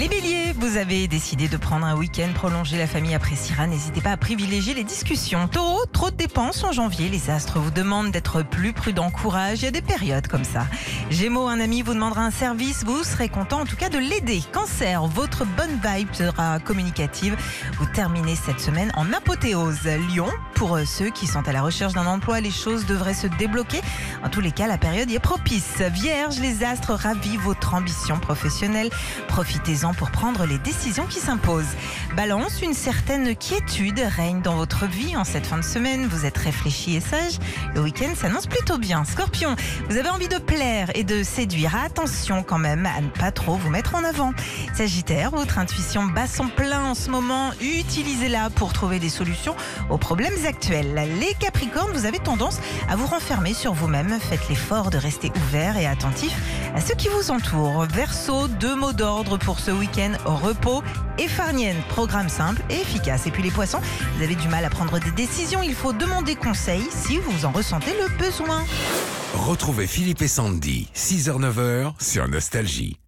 Les béliers, vous avez décidé de prendre un week-end prolongé. La famille appréciera. N'hésitez pas à privilégier les discussions. Taureau, trop de dépenses en janvier. Les astres vous demandent d'être plus prudent. Courage, il y a des périodes comme ça. Gémeaux, un ami vous demandera un service. Vous serez content en tout cas de l'aider. Cancer, votre bonne vibe sera communicative. Vous terminez cette semaine en apothéose. Lion, pour ceux qui sont à la recherche d'un emploi, les choses devraient se débloquer. En tous les cas, la période y est propice. Vierge, les astres ravivent votre ambition professionnelle. Profitez-en pour prendre les décisions qui s'imposent. Balance, une certaine quiétude règne dans votre vie en cette fin de semaine. Vous êtes réfléchi et sage. Le week-end s'annonce plutôt bien. Scorpion, vous avez envie de plaire et de séduire. Attention quand même à ne pas trop vous mettre en avant. Sagittaire, votre intuition bat son plein en ce moment. Utilisez-la pour trouver des solutions aux problèmes actuels. Les Capricornes, vous avez tendance à vous renfermer sur vous-même. Faites l'effort de rester ouvert et attentif à ceux qui vous entourent. Verseau, deux mots d'ordre pour ce week-end. Repos et farnienne. Programme simple et efficace. Et puis les poissons, vous avez du mal à prendre des décisions. Il faut demander conseil si vous en ressentez le besoin. Retrouvez Philippe et Sandy, 6h-9h sur Nostalgie.